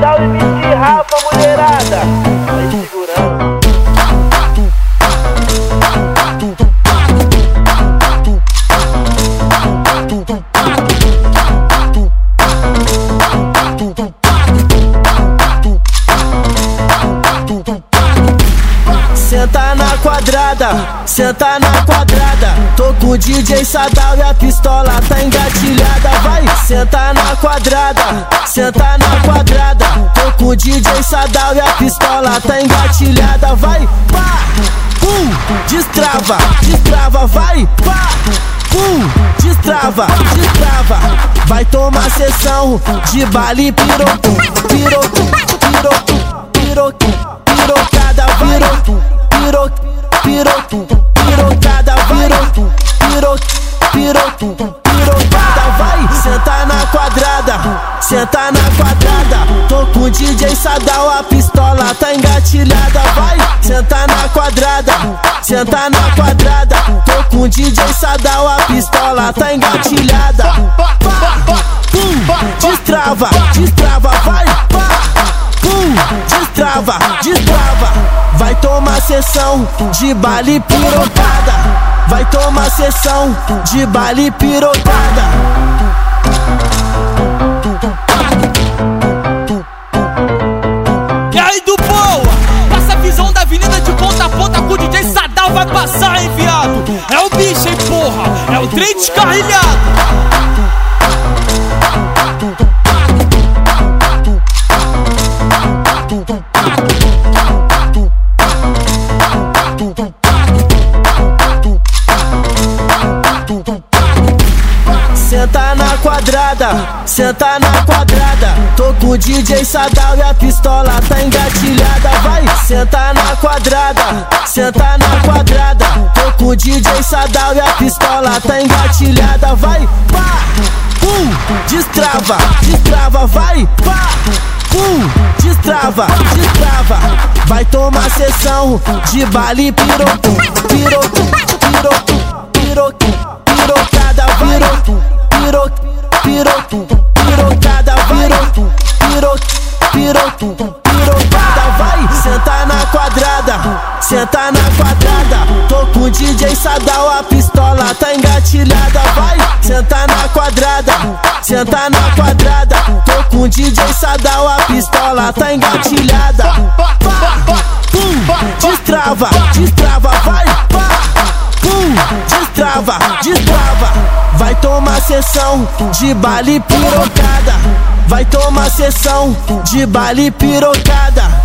doubt in me. Senta na quadrada, senta na quadrada. Tô com o DJ Sadal e a pistola tá engatilhada. Vai, senta na quadrada, senta na quadrada. Tô com o DJ Sadal e a pistola tá engatilhada. Vai, pá, pum, destrava, destrava, vai, pá, pum, destrava, destrava. Vai tomar sessão de baile piroco, piroco, piroco, piroco, pirocada, piroco, piroco, pirocada, virou, piroco, piroco, pirocada, vai, senta na quadrada, senta na quadrada. Tô com DJ Sadal, a pistola tá engatilhada, vai, senta na quadrada, senta na quadrada. Tô com DJ Sadal, a pistola tá engatilhada. Destrava, destrava, vai, pá, destrava, destrava. Vai tomar sessão de baile pirocada. Vai tomar sessão de baile pirocada. E aí do boa, passa a visão da avenida de ponta a ponta com o DJ Sadal vai passar, hein, viado? É o bicho, hein, porra? É o trem descarrilhado. Quadrada, senta na quadrada. Tô com o DJ Sadal e a pistola tá engatilhada. Vai, senta na quadrada, senta na quadrada. Tô com o DJ Sadal e a pistola tá engatilhada. Vai, pá, pum, destrava, destrava, vai, pá, pum, destrava, destrava. Vai tomar sessão de baile piroco, piroco, piroco, pirocada, vai, senta na quadrada, senta na quadrada. Tô com o DJ Sadal, a pistola tá engatilhada, vai, senta na quadrada, senta na quadrada. Tô com o DJ Sadal, a pistola tá engatilhada. Pum, destrava, destrava, vai, pum, destrava, destrava. Vai tomar sessão de baile pirocada. Vai tomar sessão de baile pirocada.